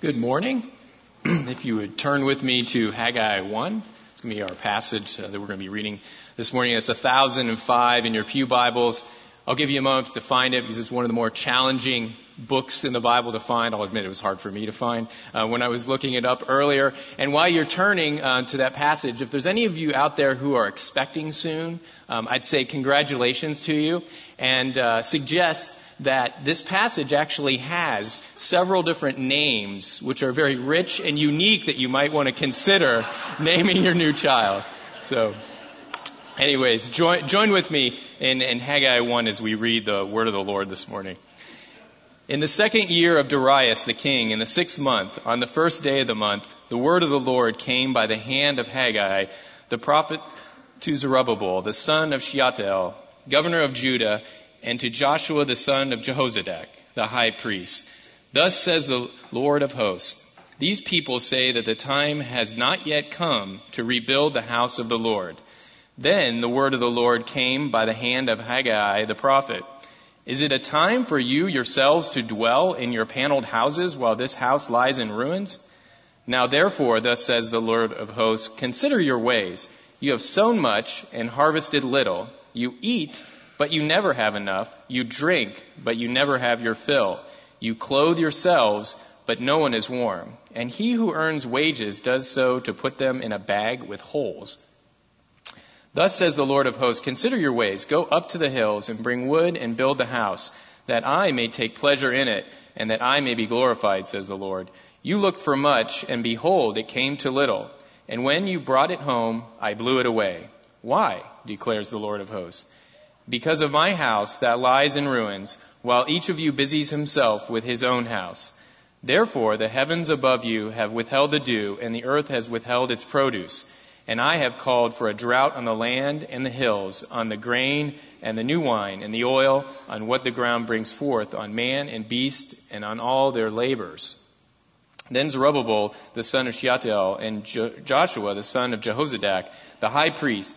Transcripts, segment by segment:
Good morning. if you would turn with me to Haggai 1, it's going to be our passage uh, that we're going to be reading this morning. It's 1005 in your Pew Bibles. I'll give you a moment to find it because it's one of the more challenging books in the Bible to find. I'll admit it was hard for me to find uh, when I was looking it up earlier. And while you're turning uh, to that passage, if there's any of you out there who are expecting soon, um, I'd say congratulations to you and uh, suggest that this passage actually has several different names which are very rich and unique that you might want to consider naming your new child. So, anyways, join, join with me in, in Haggai 1 as we read the word of the Lord this morning. In the second year of Darius the king, in the sixth month, on the first day of the month, the word of the Lord came by the hand of Haggai, the prophet to Zerubbabel, the son of Shealtiel, governor of Judah, and to Joshua the son of Jehozadak, the high priest. Thus says the Lord of hosts, these people say that the time has not yet come to rebuild the house of the Lord. Then the word of the Lord came by the hand of Haggai the prophet. Is it a time for you yourselves to dwell in your paneled houses while this house lies in ruins? Now therefore, thus says the Lord of hosts, consider your ways. You have sown much and harvested little. You eat, but you never have enough. You drink, but you never have your fill. You clothe yourselves, but no one is warm. And he who earns wages does so to put them in a bag with holes. Thus says the Lord of hosts, consider your ways, go up to the hills and bring wood and build the house, that I may take pleasure in it, and that I may be glorified, says the Lord. You looked for much, and behold, it came to little. And when you brought it home, I blew it away. Why? declares the Lord of hosts. Because of my house that lies in ruins, while each of you busies himself with his own house. Therefore the heavens above you have withheld the dew, and the earth has withheld its produce. And I have called for a drought on the land and the hills, on the grain and the new wine and the oil, on what the ground brings forth, on man and beast, and on all their labors. Then Zerubbabel, the son of Shealtiel, and Joshua, the son of Jehozadak, the high priest,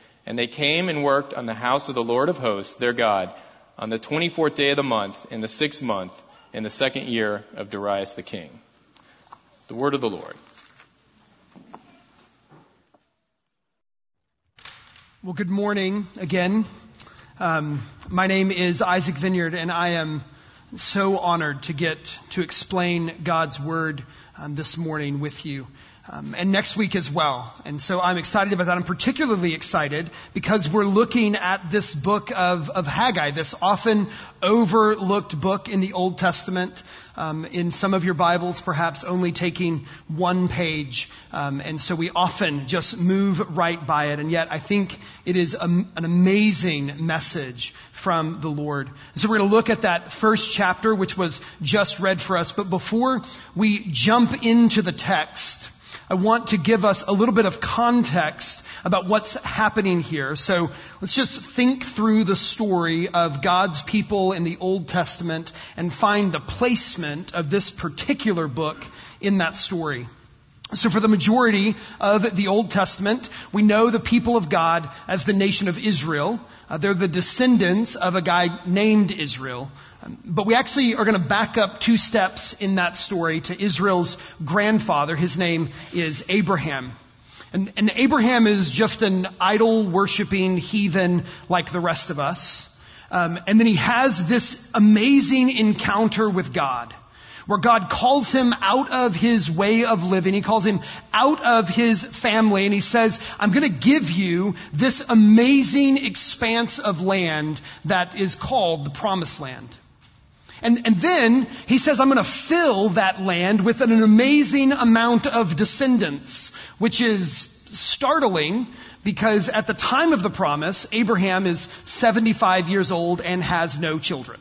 And they came and worked on the house of the Lord of hosts, their God, on the 24th day of the month, in the sixth month, in the second year of Darius the king. The word of the Lord. Well, good morning again. Um, my name is Isaac Vineyard, and I am so honored to get to explain God's Word um, this morning with you. Um, and next week as well. And so I'm excited about that. I'm particularly excited because we're looking at this book of, of Haggai, this often overlooked book in the Old Testament. Um, in some of your Bibles, perhaps only taking one page. Um, and so we often just move right by it. And yet I think it is a, an amazing message from the Lord. So we're going to look at that first chapter, which was just read for us. But before we jump into the text, I want to give us a little bit of context about what's happening here. So let's just think through the story of God's people in the Old Testament and find the placement of this particular book in that story. So for the majority of the Old Testament, we know the people of God as the nation of Israel. Uh, they're the descendants of a guy named Israel. Um, but we actually are going to back up two steps in that story to Israel's grandfather. His name is Abraham. And, and Abraham is just an idol worshiping heathen like the rest of us. Um, and then he has this amazing encounter with God where God calls him out of his way of living. He calls him out of his family and he says, I'm going to give you this amazing expanse of land that is called the promised land. And, and then he says, I'm going to fill that land with an amazing amount of descendants, which is startling because at the time of the promise, Abraham is 75 years old and has no children.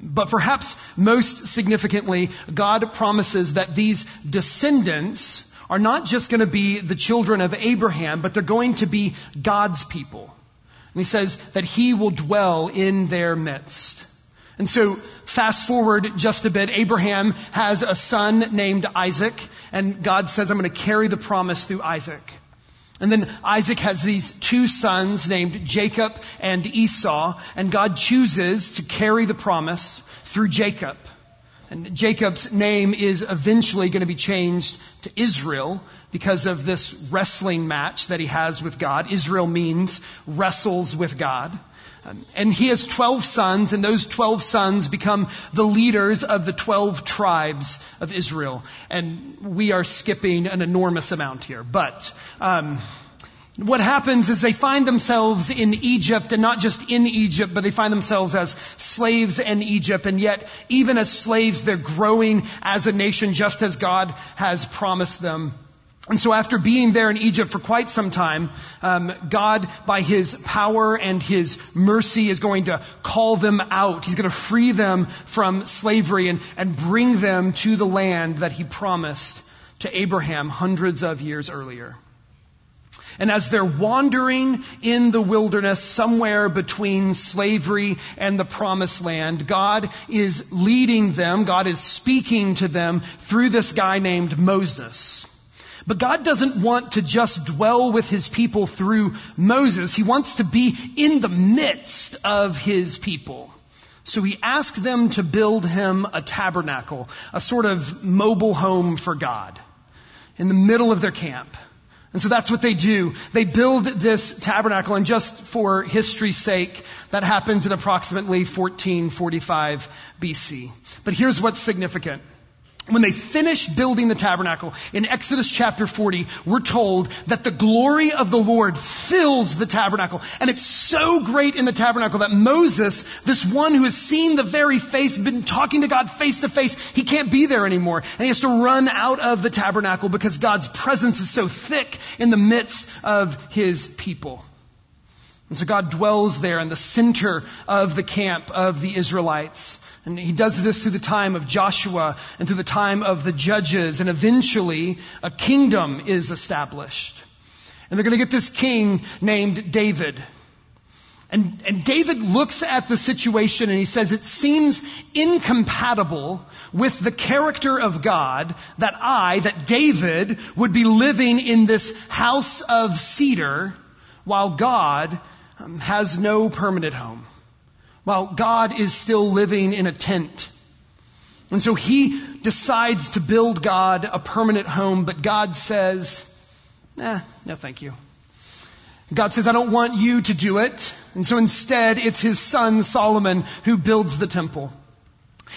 But perhaps most significantly, God promises that these descendants are not just going to be the children of Abraham, but they're going to be God's people. And he says that he will dwell in their midst. And so fast forward just a bit, Abraham has a son named Isaac, and God says, I'm going to carry the promise through Isaac. And then Isaac has these two sons named Jacob and Esau, and God chooses to carry the promise through Jacob. And Jacob's name is eventually going to be changed to Israel because of this wrestling match that he has with God. Israel means wrestles with God. And he has 12 sons, and those 12 sons become the leaders of the 12 tribes of Israel. And we are skipping an enormous amount here. But, um, what happens is they find themselves in Egypt and not just in Egypt, but they find themselves as slaves in Egypt. And yet, even as slaves, they're growing as a nation just as God has promised them. And so after being there in Egypt for quite some time, um, God, by His power and His mercy, is going to call them out. He's going to free them from slavery and, and bring them to the land that He promised to Abraham hundreds of years earlier. And as they're wandering in the wilderness somewhere between slavery and the promised land, God is leading them, God is speaking to them through this guy named Moses. But God doesn't want to just dwell with his people through Moses. He wants to be in the midst of his people. So he asked them to build him a tabernacle, a sort of mobile home for God in the middle of their camp. And so that's what they do. They build this tabernacle, and just for history's sake, that happens in approximately 1445 BC. But here's what's significant when they finish building the tabernacle in Exodus chapter 40, we're told that the glory of the Lord fills the tabernacle. And it's so great in the tabernacle that Moses, this one who has seen the very face, been talking to God face to face, he can't be there anymore. And he has to run out of the tabernacle because God's presence is so thick in the midst of his people. And so God dwells there in the center of the camp of the Israelites. And he does this through the time of Joshua and through the time of the judges. And eventually, a kingdom is established. And they're going to get this king named David. And, and David looks at the situation and he says, it seems incompatible with the character of God that I, that David, would be living in this house of cedar while God um, has no permanent home while God is still living in a tent. And so he decides to build God a permanent home, but God says, eh, no thank you. God says, I don't want you to do it. And so instead, it's his son Solomon who builds the temple.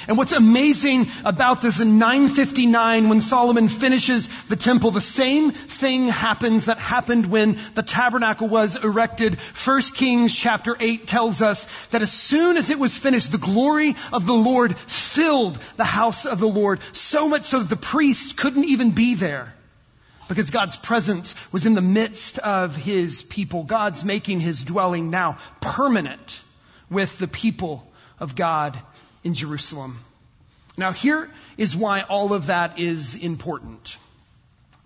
And what's amazing about this in 959 when Solomon finishes the temple, the same thing happens that happened when the tabernacle was erected. 1 Kings chapter 8 tells us that as soon as it was finished, the glory of the Lord filled the house of the Lord, so much so that the priest couldn't even be there. Because God's presence was in the midst of His people. God's making His dwelling now permanent with the people of God in Jerusalem. Now, here is why all of that is important.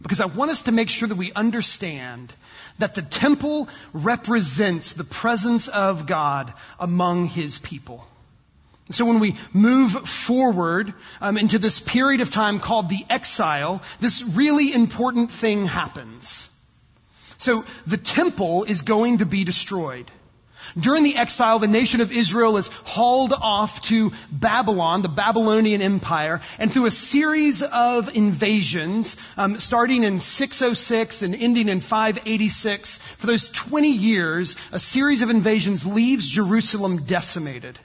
Because I want us to make sure that we understand that the temple represents the presence of God among His people. So when we move forward um, into this period of time called the exile, this really important thing happens. So the temple is going to be destroyed. During the exile, the nation of Israel is hauled off to Babylon, the Babylonian Empire, and through a series of invasions, um, starting in 606 and ending in 586, for those 20 years, a series of invasions leaves Jerusalem decimated.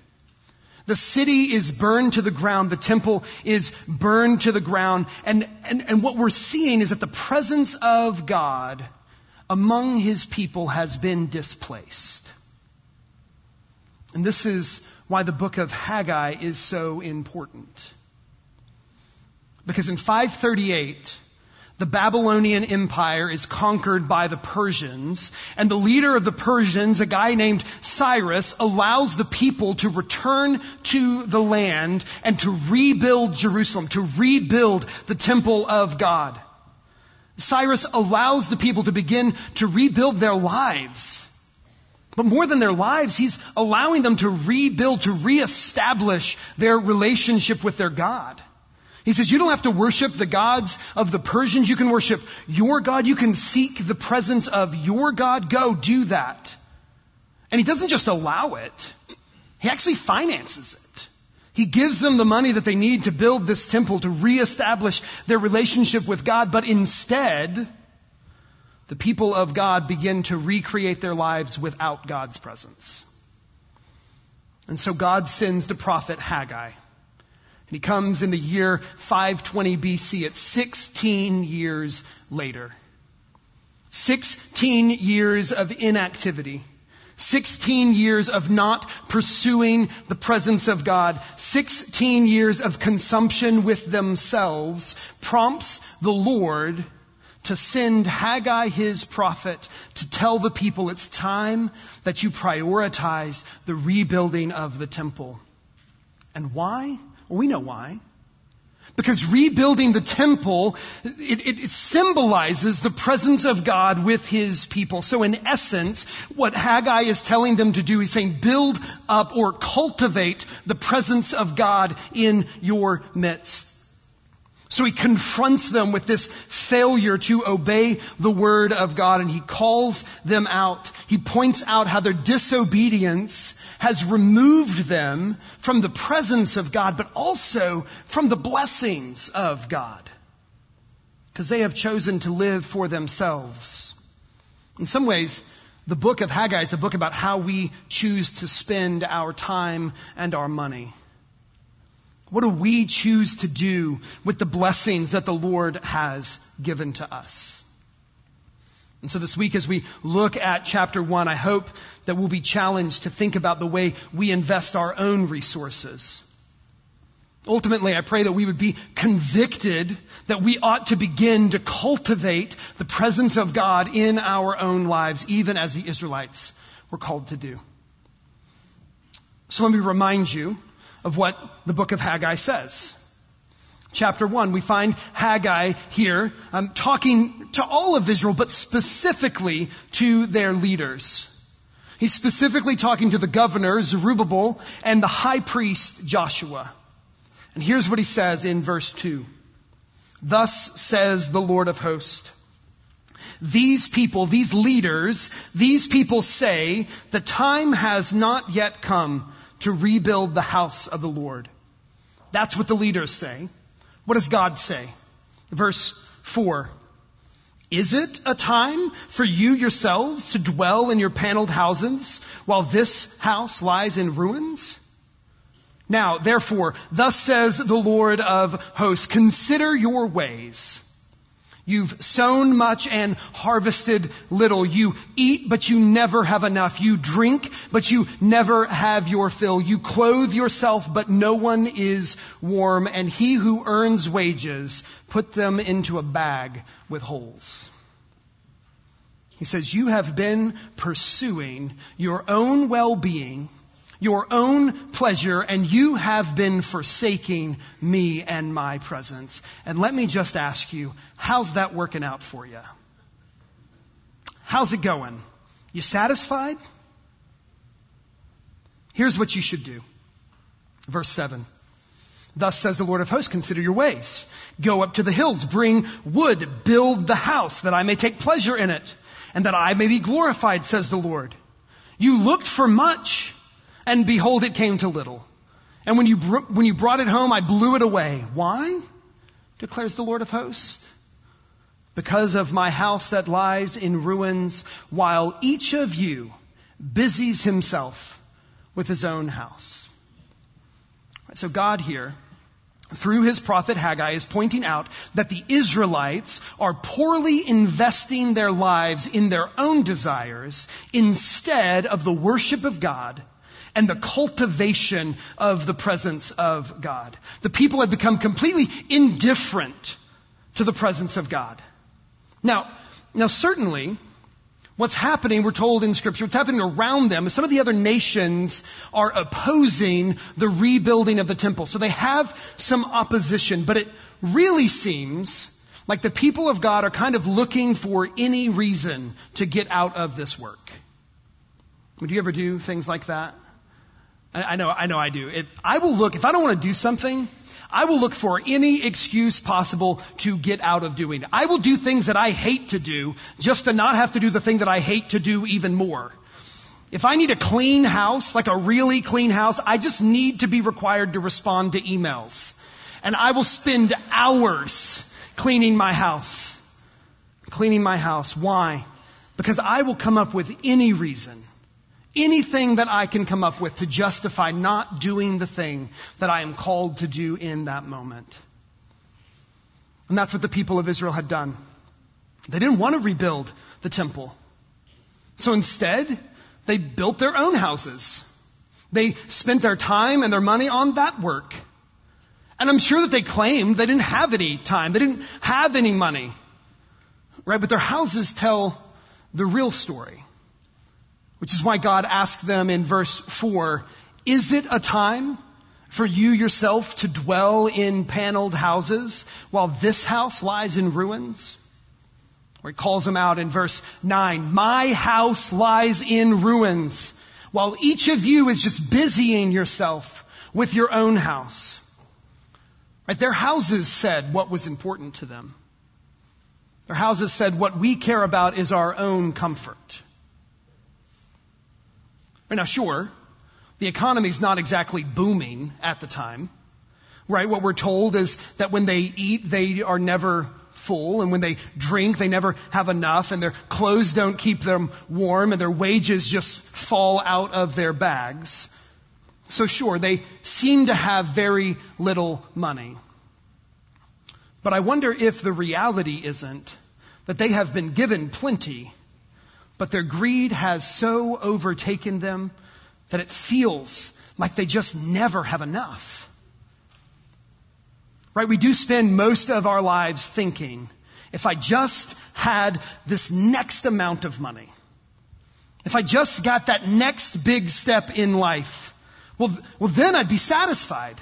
The city is burned to the ground. The temple is burned to the ground. And, and, and what we're seeing is that the presence of God among his people has been displaced. And this is why the book of Haggai is so important. Because in 538, the Babylonian Empire is conquered by the Persians, and the leader of the Persians, a guy named Cyrus, allows the people to return to the land and to rebuild Jerusalem, to rebuild the temple of God. Cyrus allows the people to begin to rebuild their lives. But more than their lives, he's allowing them to rebuild, to reestablish their relationship with their God. He says, you don't have to worship the gods of the Persians. You can worship your God. You can seek the presence of your God. Go do that. And he doesn't just allow it. He actually finances it. He gives them the money that they need to build this temple, to reestablish their relationship with God, but instead, the people of God begin to recreate their lives without God's presence. And so God sends the prophet Haggai. And he comes in the year 520 BC. It's 16 years later. 16 years of inactivity. 16 years of not pursuing the presence of God, 16 years of consumption with themselves prompts the Lord to send Haggai, his prophet, to tell the people it's time that you prioritize the rebuilding of the temple. And why? Well, we know why. Because rebuilding the temple, it, it, it, symbolizes the presence of God with His people. So in essence, what Haggai is telling them to do, he's saying build up or cultivate the presence of God in your midst. So he confronts them with this failure to obey the word of God and he calls them out. He points out how their disobedience has removed them from the presence of God, but also from the blessings of God. Because they have chosen to live for themselves. In some ways, the book of Haggai is a book about how we choose to spend our time and our money. What do we choose to do with the blessings that the Lord has given to us? And so this week as we look at chapter one, I hope that we'll be challenged to think about the way we invest our own resources. Ultimately, I pray that we would be convicted that we ought to begin to cultivate the presence of God in our own lives, even as the Israelites were called to do. So let me remind you of what the book of Haggai says. Chapter 1, we find Haggai here um, talking to all of Israel, but specifically to their leaders. He's specifically talking to the governor, Zerubbabel, and the high priest, Joshua. And here's what he says in verse 2. Thus says the Lord of hosts. These people, these leaders, these people say, the time has not yet come to rebuild the house of the Lord. That's what the leaders say. What does God say? Verse 4. Is it a time for you yourselves to dwell in your paneled houses while this house lies in ruins? Now, therefore, thus says the Lord of hosts, consider your ways. You've sown much and harvested little. You eat, but you never have enough. You drink, but you never have your fill. You clothe yourself, but no one is warm. And he who earns wages, put them into a bag with holes. He says, you have been pursuing your own well-being your own pleasure and you have been forsaking me and my presence. And let me just ask you, how's that working out for you? How's it going? You satisfied? Here's what you should do. Verse 7. Thus says the Lord of hosts, consider your ways. Go up to the hills, bring wood, build the house that I may take pleasure in it and that I may be glorified, says the Lord. You looked for much and behold, it came to little. And when you, br- when you brought it home, I blew it away. Why? Declares the Lord of hosts. Because of my house that lies in ruins, while each of you busies himself with his own house. So God here, through his prophet Haggai, is pointing out that the Israelites are poorly investing their lives in their own desires instead of the worship of God and the cultivation of the presence of God. The people had become completely indifferent to the presence of God. Now, now certainly, what's happening, we're told in scripture, what's happening around them is some of the other nations are opposing the rebuilding of the temple. So they have some opposition, but it really seems Like the people of God are kind of looking for any reason to get out of this work. Would you ever do things like that? I know, I know I do. If I will look, if I don't want to do something, I will look for any excuse possible to get out of doing it. I will do things that I hate to do just to not have to do the thing that I hate to do even more. If I need a clean house, like a really clean house, I just need to be required to respond to emails. And I will spend hours cleaning my house. Cleaning my house. Why? Because I will come up with any reason anything that I can come up with to justify not doing the thing that I am called to do in that moment. And that's what the people of Israel had done. They didn't want to rebuild the temple. So instead, they built their own houses. They spent their time and their money on that work. And I'm sure that they claimed they didn't have any time. They didn't have any money. Right? But their houses tell the real story. Which is why God asked them in verse 4, is it a time for you yourself to dwell in paneled houses while this house lies in ruins? Or he calls them out in verse 9, my house lies in ruins while each of you is just busying yourself with your own house. Right? Their houses said what was important to them. Their houses said what we care about is our own comfort. Now, sure, the economy's not exactly booming at the time, right? What we're told is that when they eat, they are never full, and when they drink, they never have enough, and their clothes don't keep them warm, and their wages just fall out of their bags. So sure, they seem to have very little money. But I wonder if the reality isn't that they have been given plenty but their greed has so overtaken them that it feels like they just never have enough. Right? We do spend most of our lives thinking, if I just had this next amount of money, if I just got that next big step in life, well, well, then I'd be satisfied.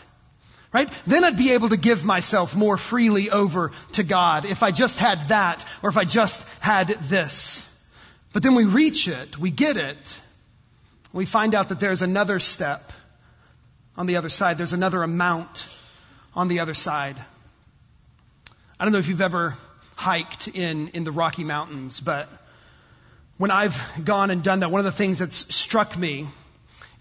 Right? Then I'd be able to give myself more freely over to God if I just had that or if I just had this. But then we reach it, we get it, we find out that there's another step on the other side. There's another amount on the other side. I don't know if you've ever hiked in, in the Rocky Mountains, but when I've gone and done that, one of the things that's struck me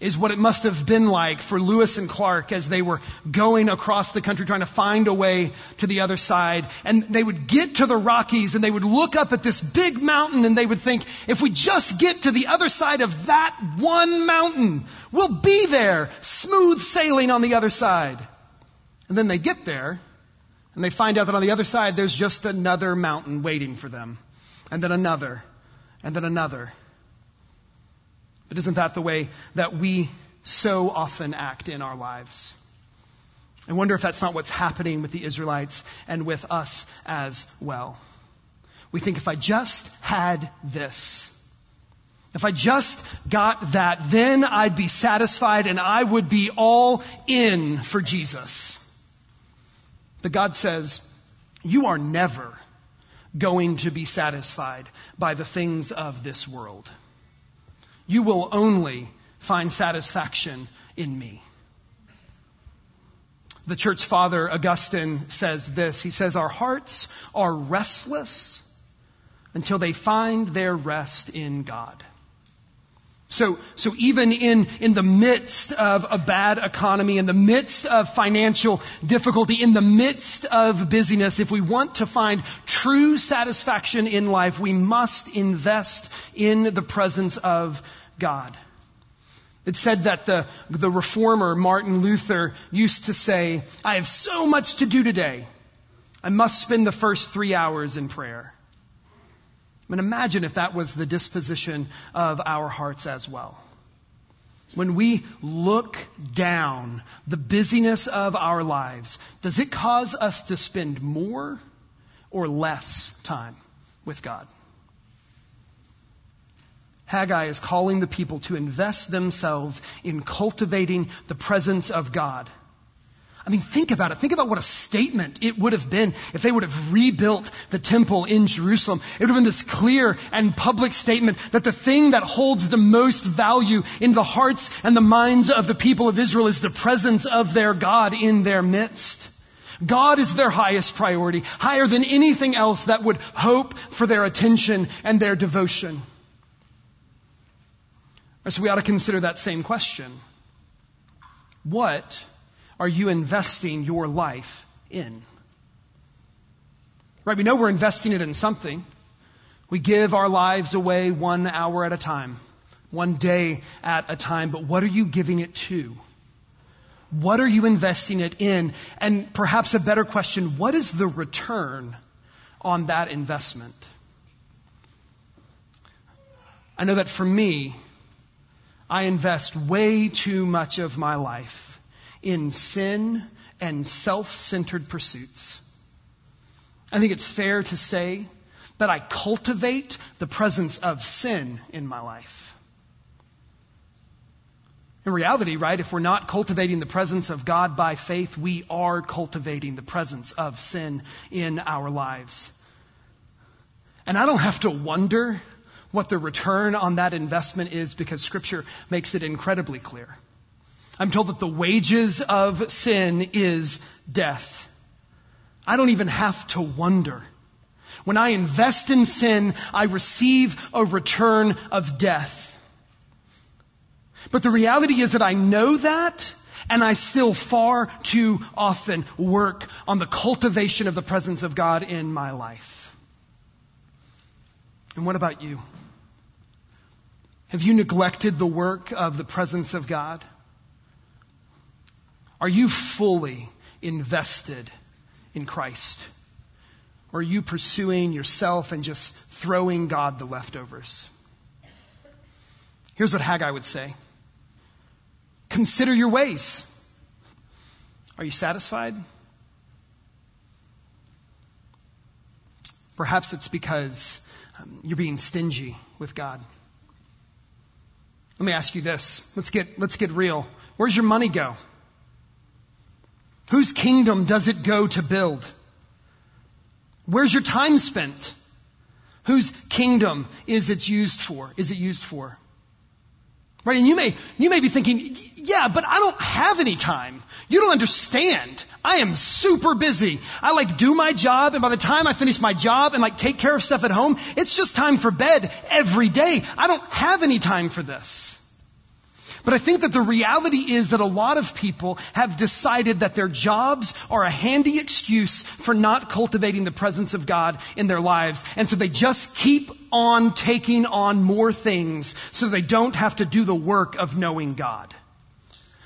is what it must have been like for Lewis and Clark as they were going across the country trying to find a way to the other side. And they would get to the Rockies and they would look up at this big mountain and they would think, if we just get to the other side of that one mountain, we'll be there, smooth sailing on the other side. And then they get there and they find out that on the other side there's just another mountain waiting for them. And then another. And then another. But isn't that the way that we so often act in our lives? I wonder if that's not what's happening with the Israelites and with us as well. We think if I just had this, if I just got that, then I'd be satisfied and I would be all in for Jesus. But God says, you are never going to be satisfied by the things of this world you will only find satisfaction in me. The church father Augustine says this. He says, Our hearts are restless until they find their rest in God. So, so even in, in the midst of a bad economy, in the midst of financial difficulty, in the midst of busyness, if we want to find true satisfaction in life, we must invest in the presence of God. It said that the, the reformer Martin Luther used to say, I have so much to do today. I must spend the first three hours in prayer. I mean, imagine if that was the disposition of our hearts as well. When we look down the busyness of our lives, does it cause us to spend more or less time with God? Haggai is calling the people to invest themselves in cultivating the presence of God. I mean, think about it. Think about what a statement it would have been if they would have rebuilt the temple in Jerusalem. It would have been this clear and public statement that the thing that holds the most value in the hearts and the minds of the people of Israel is the presence of their God in their midst. God is their highest priority, higher than anything else that would hope for their attention and their devotion. So we ought to consider that same question. What are you investing your life in? Right, we know we're investing it in something. We give our lives away one hour at a time, one day at a time, but what are you giving it to? What are you investing it in? And perhaps a better question, what is the return on that investment? I know that for me, I invest way too much of my life in sin and self-centered pursuits. I think it's fair to say that I cultivate the presence of sin in my life. In reality, right, if we're not cultivating the presence of God by faith, we are cultivating the presence of sin in our lives. And I don't have to wonder what the return on that investment is because scripture makes it incredibly clear. I'm told that the wages of sin is death. I don't even have to wonder. When I invest in sin, I receive a return of death. But the reality is that I know that and I still far too often work on the cultivation of the presence of God in my life. And what about you? Have you neglected the work of the presence of God? Are you fully invested in Christ? Or are you pursuing yourself and just throwing God the leftovers? Here's what Haggai would say. Consider your ways. Are you satisfied? Perhaps it's because um, you're being stingy with God. Let me ask you this. Let's get, let's get real. Where's your money go? Whose kingdom does it go to build? Where's your time spent? Whose kingdom is it used for? Is it used for? Right? And you may, you may be thinking, yeah, but I don't have any time. You don't understand. I am super busy. I like do my job and by the time I finish my job and like take care of stuff at home, it's just time for bed every day. I don't have any time for this. But I think that the reality is that a lot of people have decided that their jobs are a handy excuse for not cultivating the presence of God in their lives. And so they just keep on taking on more things so they don't have to do the work of knowing God.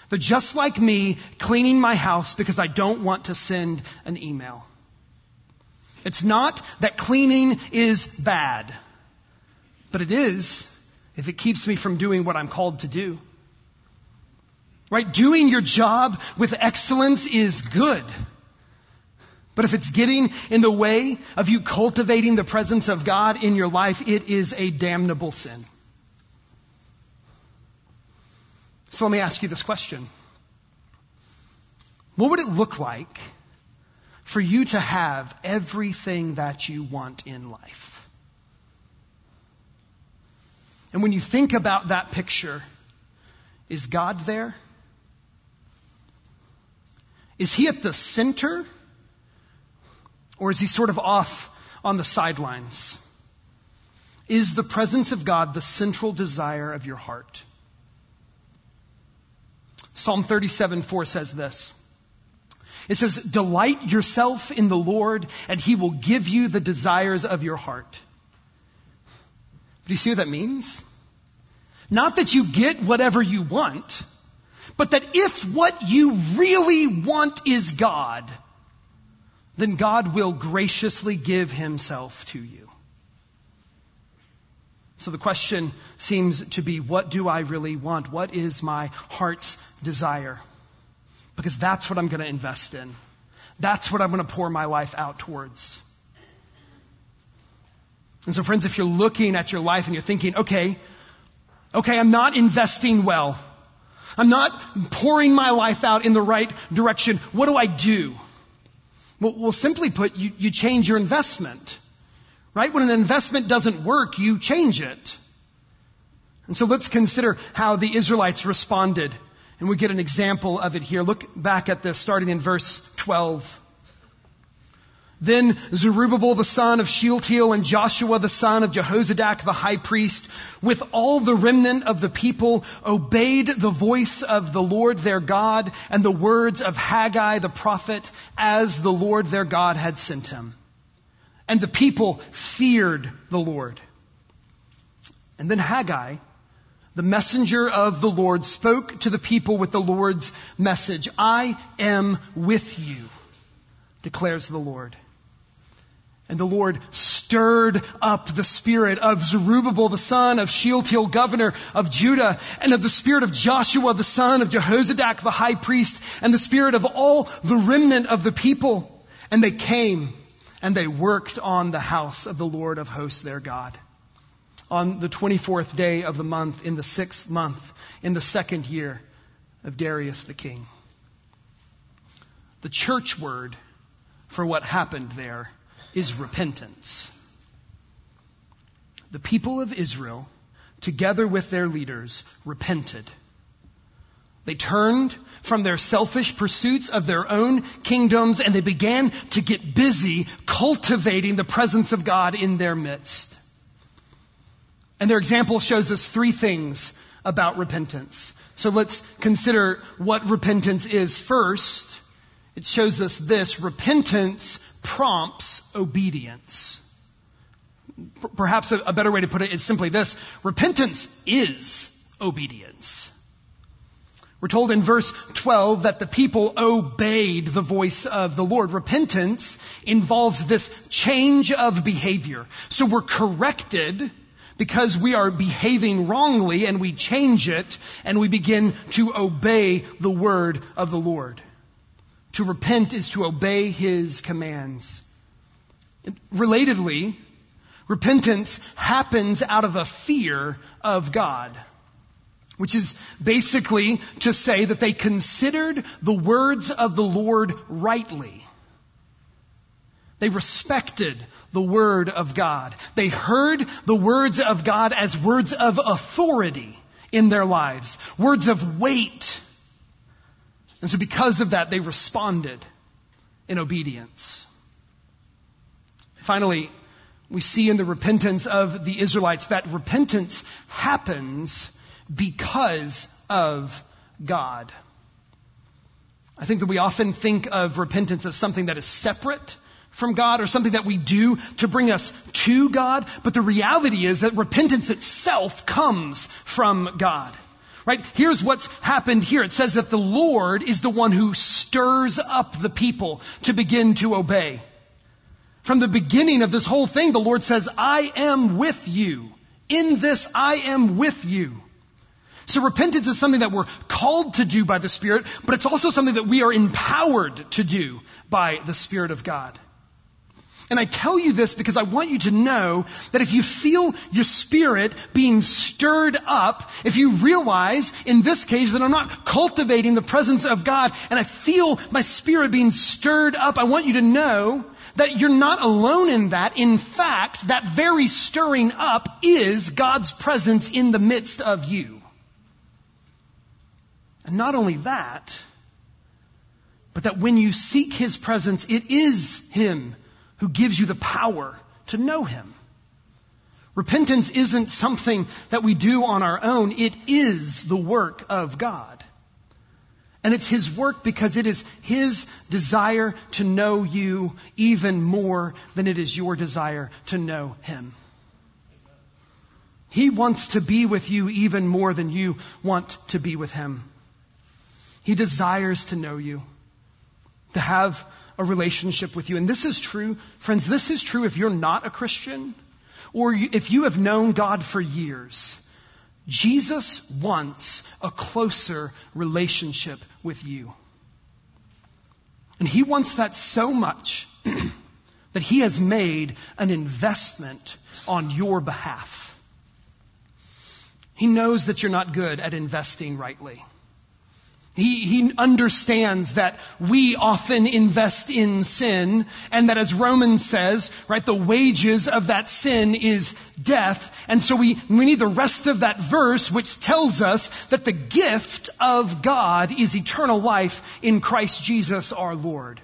They're just like me cleaning my house because I don't want to send an email. It's not that cleaning is bad, but it is if it keeps me from doing what I'm called to do. Right? Doing your job with excellence is good. But if it's getting in the way of you cultivating the presence of God in your life, it is a damnable sin. So let me ask you this question. What would it look like for you to have everything that you want in life? And when you think about that picture, is God there? Is he at the center? Or is he sort of off on the sidelines? Is the presence of God the central desire of your heart? Psalm 37 4 says this. It says, Delight yourself in the Lord, and he will give you the desires of your heart. Do you see what that means? Not that you get whatever you want, but that if what you really want is God, then God will graciously give himself to you. So the question seems to be, what do I really want? What is my heart's desire? Because that's what I'm going to invest in. That's what I'm going to pour my life out towards. And so friends, if you're looking at your life and you're thinking, okay, okay, I'm not investing well. I'm not pouring my life out in the right direction. What do I do? Well, well simply put, you, you change your investment. Right? When an investment doesn't work, you change it. And so let's consider how the Israelites responded. And we get an example of it here. Look back at this starting in verse 12. Then Zerubbabel the son of Shealtiel and Joshua the son of Jehozadak the high priest with all the remnant of the people obeyed the voice of the Lord their God and the words of Haggai the prophet as the Lord their God had sent him. And the people feared the Lord. And then Haggai, the messenger of the Lord, spoke to the people with the Lord's message. I am with you, declares the Lord. And the Lord stirred up the spirit of Zerubbabel, the son of Shealtiel, governor of Judah, and of the spirit of Joshua, the son of Jehozadak, the high priest, and the spirit of all the remnant of the people. And they came and they worked on the house of the Lord of hosts, their God. On the 24th day of the month, in the sixth month, in the second year of Darius the king. The church word for what happened there is repentance. The people of Israel, together with their leaders, repented. They turned from their selfish pursuits of their own kingdoms and they began to get busy cultivating the presence of God in their midst. And their example shows us three things about repentance. So let's consider what repentance is first. It shows us this. Repentance prompts obedience. Perhaps a, better way to put it is simply this. Repentance is obedience. We're told in verse 12 that the people obeyed the voice of the Lord. Repentance involves this change of behavior. So we're corrected because we are behaving wrongly and we change it and we begin to obey the word of the Lord. To repent is to obey his commands. Relatedly, repentance happens out of a fear of God. Which is basically to say that they considered the words of the Lord rightly. They respected the word of God. They heard the words of God as words of authority in their lives, words of weight and so because of that, they responded in obedience. Finally, we see in the repentance of the Israelites that repentance happens because of God. I think that we often think of repentance as something that is separate from God or something that we do to bring us to God, but the reality is that repentance itself comes from God. Right? Here's what's happened here. It says that the Lord is the one who stirs up the people to begin to obey. From the beginning of this whole thing, the Lord says, I am with you. In this, I am with you. So repentance is something that we're called to do by the Spirit, but it's also something that we are empowered to do by the Spirit of God. And I tell you this because I want you to know that if you feel your spirit being stirred up, if you realize in this case that I'm not cultivating the presence of God and I feel my spirit being stirred up, I want you to know that you're not alone in that. In fact, that very stirring up is God's presence in the midst of you. And not only that, but that when you seek His presence, it is Him who gives you the power to know Him. Repentance isn't something that we do on our own. It is the work of God. And it's His work because it is His desire to know you even more than it is your desire to know Him. He wants to be with you even more than you want to be with Him. He desires to know you, to have a relationship with you. And this is true, friends, this is true if you're not a Christian or if you have known God for years. Jesus wants a closer relationship with you. And he wants that so much that he has made an investment on your behalf. He knows that you're not good at investing rightly. He, he understands that we often invest in sin and that as Romans says, right, the wages of that sin is death. And so we, we need the rest of that verse which tells us that the gift of God is eternal life in Christ Jesus our Lord.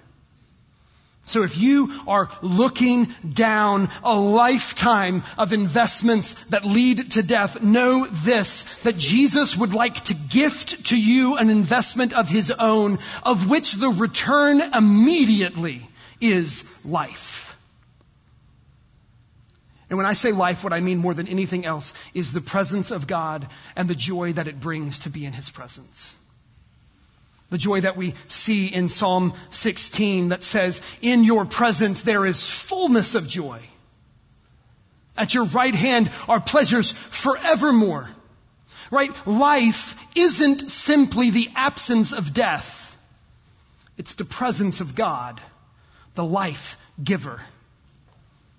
So if you are looking down a lifetime of investments that lead to death, know this, that Jesus would like to gift to you an investment of his own, of which the return immediately is life. And when I say life, what I mean more than anything else is the presence of God and the joy that it brings to be in his presence. The joy that we see in Psalm 16 that says, In your presence there is fullness of joy. At your right hand are pleasures forevermore. Right? Life isn't simply the absence of death. It's the presence of God, the life giver.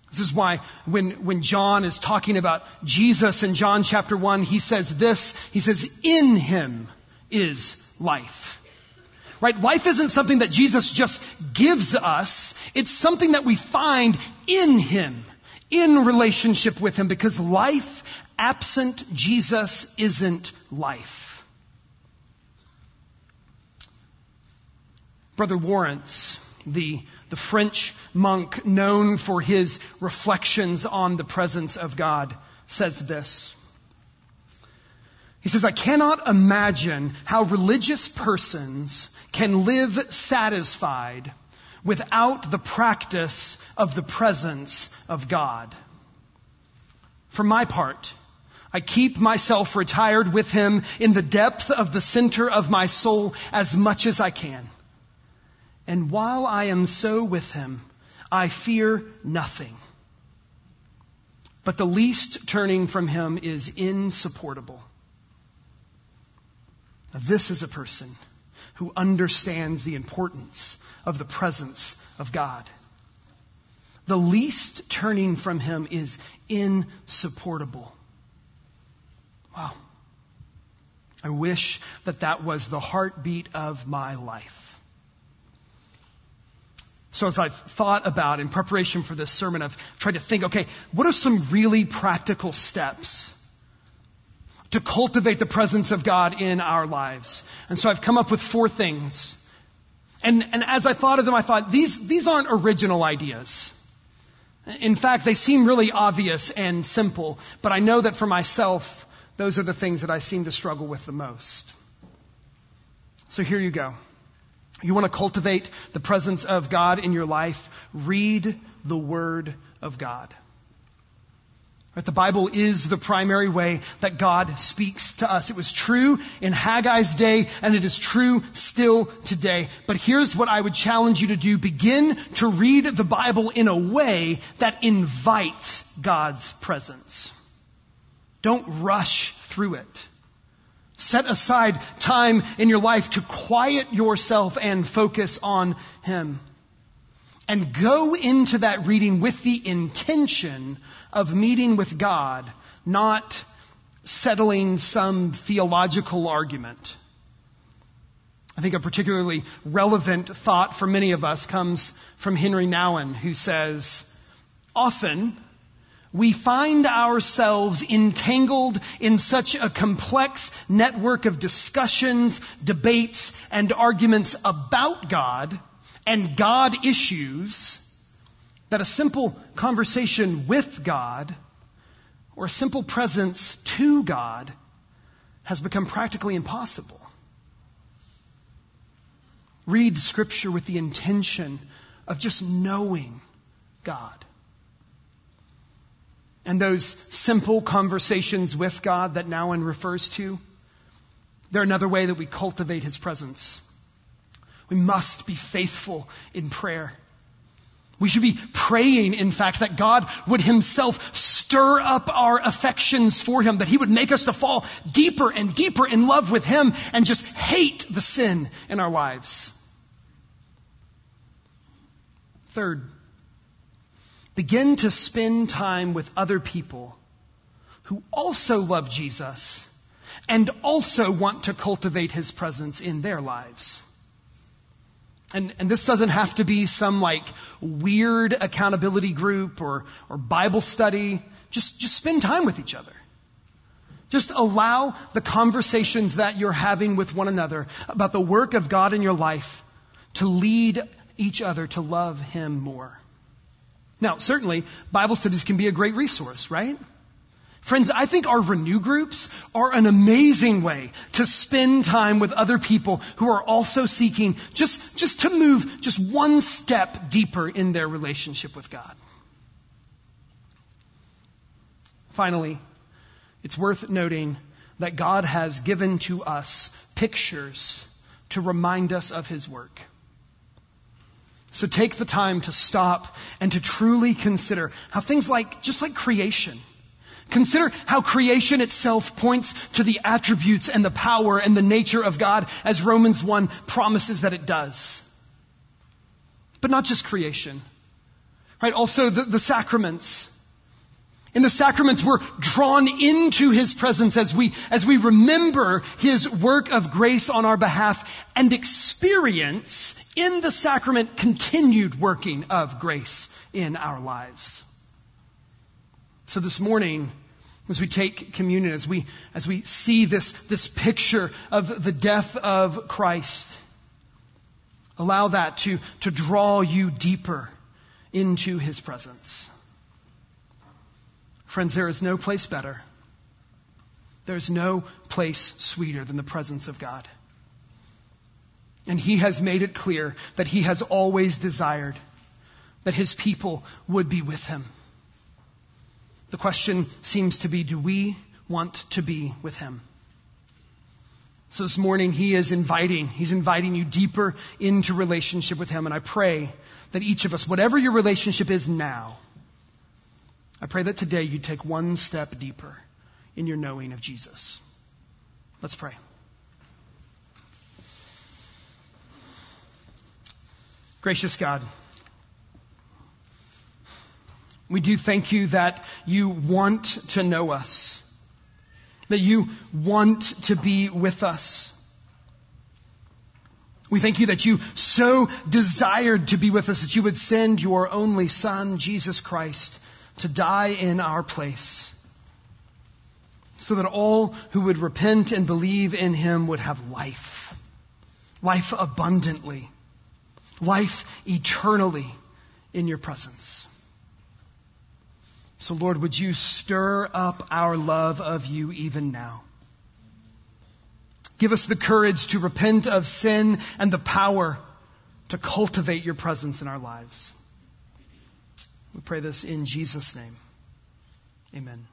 This is why when, when John is talking about Jesus in John chapter 1, he says this, he says, in him is life. Right? Life isn't something that Jesus just gives us. It's something that we find in Him, in relationship with Him, because life absent Jesus isn't life. Brother Lawrence, the, the French monk known for his reflections on the presence of God, says this. He says, I cannot imagine how religious persons can live satisfied without the practice of the presence of God. For my part, I keep myself retired with him in the depth of the center of my soul as much as I can. And while I am so with him, I fear nothing. But the least turning from him is insupportable. Now, this is a person who understands the importance of the presence of God. The least turning from him is insupportable. Wow. I wish that that was the heartbeat of my life. So as I've thought about in preparation for this sermon, I've tried to think, okay, what are some really practical steps to cultivate the presence of God in our lives. And so I've come up with four things. And, and as I thought of them, I thought, these, these aren't original ideas. In fact, they seem really obvious and simple, but I know that for myself, those are the things that I seem to struggle with the most. So here you go. You want to cultivate the presence of God in your life? Read the Word of God. Right? The Bible is the primary way that God speaks to us. It was true in Haggai's day and it is true still today. But here's what I would challenge you to do. Begin to read the Bible in a way that invites God's presence. Don't rush through it. Set aside time in your life to quiet yourself and focus on Him and go into that reading with the intention of meeting with God, not settling some theological argument. I think a particularly relevant thought for many of us comes from Henri Nouwen, who says, often we find ourselves entangled in such a complex network of discussions, debates, and arguments about God and God issues that a simple conversation with God or a simple presence to God has become practically impossible. Read scripture with the intention of just knowing God. And those simple conversations with God that Nouwen refers to, they're another way that we cultivate His presence. We must be faithful in prayer. We should be praying, in fact, that God would himself stir up our affections for him, that he would make us to fall deeper and deeper in love with him and just hate the sin in our lives. Third, begin to spend time with other people who also love Jesus and also want to cultivate his presence in their lives. And, and this doesn't have to be some like weird accountability group or, or Bible study. Just, just spend time with each other. Just allow the conversations that you're having with one another about the work of God in your life to lead each other to love Him more. Now, certainly, Bible studies can be a great resource, right? Friends, I think our renew groups are an amazing way to spend time with other people who are also seeking just, just to move just one step deeper in their relationship with God. Finally, it's worth noting that God has given to us pictures to remind us of His work. So take the time to stop and to truly consider how things like, just like creation, Consider how creation itself points to the attributes and the power and the nature of God as Romans 1 promises that it does. But not just creation. Right? Also the, the sacraments. In the sacraments, we're drawn into His presence as we, as we remember His work of grace on our behalf and experience in the sacrament continued working of grace in our lives. So this morning, as we take communion, as we, as we see this, this picture of the death of Christ, allow that to, to draw you deeper into His presence. Friends, there is no place better. There's no place sweeter than the presence of God. And He has made it clear that He has always desired that His people would be with Him. The question seems to be, do we want to be with Him? So this morning He is inviting, He's inviting you deeper into relationship with Him. And I pray that each of us, whatever your relationship is now, I pray that today you take one step deeper in your knowing of Jesus. Let's pray. Gracious God, we do thank you that you want to know us, that you want to be with us. We thank you that you so desired to be with us that you would send your only Son, Jesus Christ, to die in our place so that all who would repent and believe in him would have life, life abundantly, life eternally in your presence. So Lord, would you stir up our love of you even now? Give us the courage to repent of sin and the power to cultivate your presence in our lives. We pray this in Jesus' name. Amen.